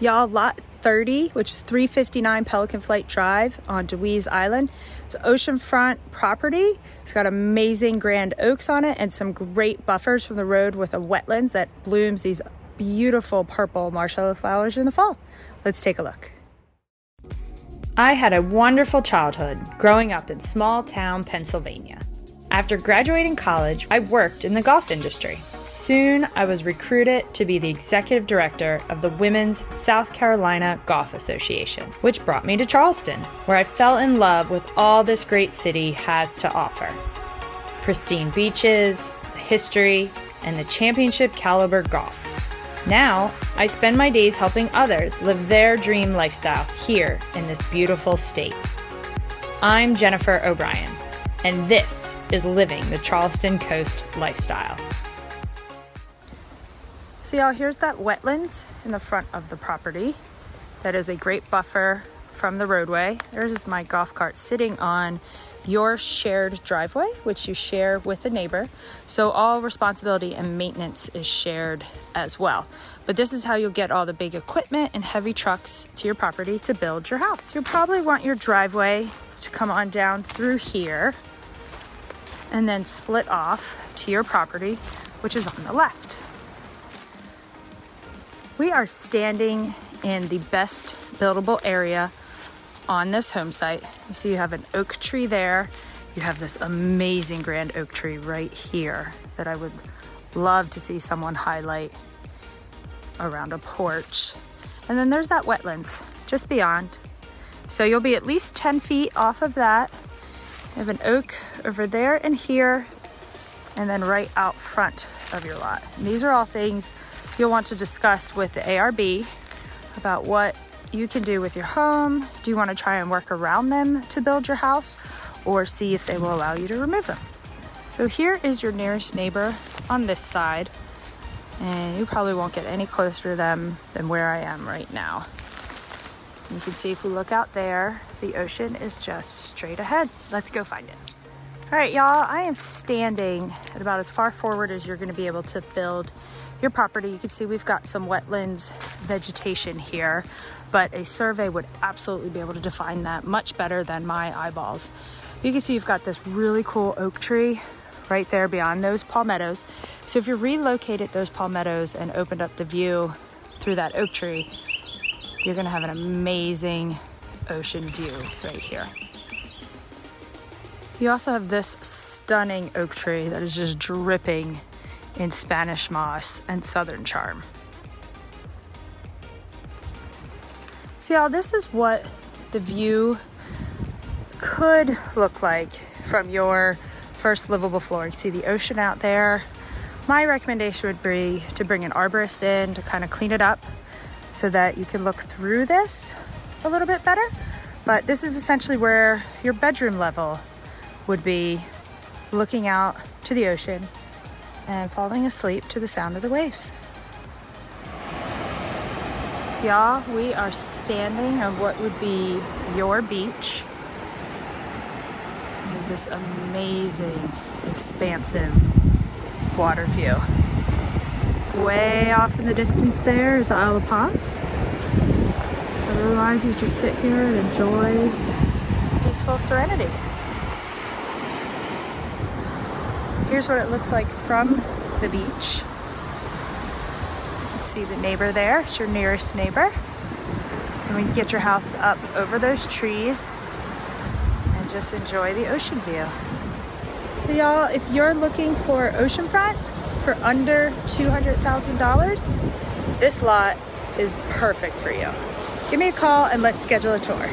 Y'all, lot 30, which is 359 Pelican Flight Drive on Dewees Island. It's oceanfront property. It's got amazing grand oaks on it and some great buffers from the road with a wetlands that blooms these beautiful purple marshmallow flowers in the fall. Let's take a look. I had a wonderful childhood growing up in small town Pennsylvania. After graduating college, I worked in the golf industry. Soon, I was recruited to be the executive director of the Women's South Carolina Golf Association, which brought me to Charleston, where I fell in love with all this great city has to offer pristine beaches, history, and the championship caliber golf. Now, I spend my days helping others live their dream lifestyle here in this beautiful state. I'm Jennifer O'Brien, and this is Living the Charleston Coast Lifestyle. So y'all, here's that wetlands in the front of the property. That is a great buffer from the roadway. There's my golf cart sitting on your shared driveway, which you share with a neighbor. So all responsibility and maintenance is shared as well. But this is how you'll get all the big equipment and heavy trucks to your property to build your house. You'll probably want your driveway to come on down through here and then split off to your property, which is on the left. We are standing in the best buildable area on this home site. You see, you have an oak tree there. You have this amazing grand oak tree right here that I would love to see someone highlight around a porch. And then there's that wetlands just beyond. So you'll be at least 10 feet off of that. You have an oak over there and here, and then right out front of your lot. And these are all things you'll want to discuss with the ARB about what you can do with your home. Do you want to try and work around them to build your house or see if they will allow you to remove them? So here is your nearest neighbor on this side and you probably won't get any closer to them than where I am right now. You can see if we look out there, the ocean is just straight ahead. Let's go find it. All right, y'all, I am standing at about as far forward as you're gonna be able to build your property. You can see we've got some wetlands vegetation here, but a survey would absolutely be able to define that much better than my eyeballs. You can see you've got this really cool oak tree right there beyond those palmettos. So if you relocated those palmettos and opened up the view through that oak tree, you're gonna have an amazing ocean view right here. You also have this stunning oak tree that is just dripping in Spanish moss and southern charm. So y'all, this is what the view could look like from your first livable floor. You see the ocean out there. My recommendation would be to bring an arborist in to kind of clean it up so that you can look through this a little bit better. But this is essentially where your bedroom level would be looking out to the ocean and falling asleep to the sound of the waves. Y'all, we are standing on what would be your beach. This amazing, expansive water view. Way off in the distance there is Isle of Palms. Otherwise, you just sit here and enjoy peaceful serenity. Here's what it looks like from the beach. You can see the neighbor there. It's your nearest neighbor. And we get your house up over those trees and just enjoy the ocean view. So y'all, if you're looking for oceanfront for under $200,000, this lot is perfect for you. Give me a call and let's schedule a tour.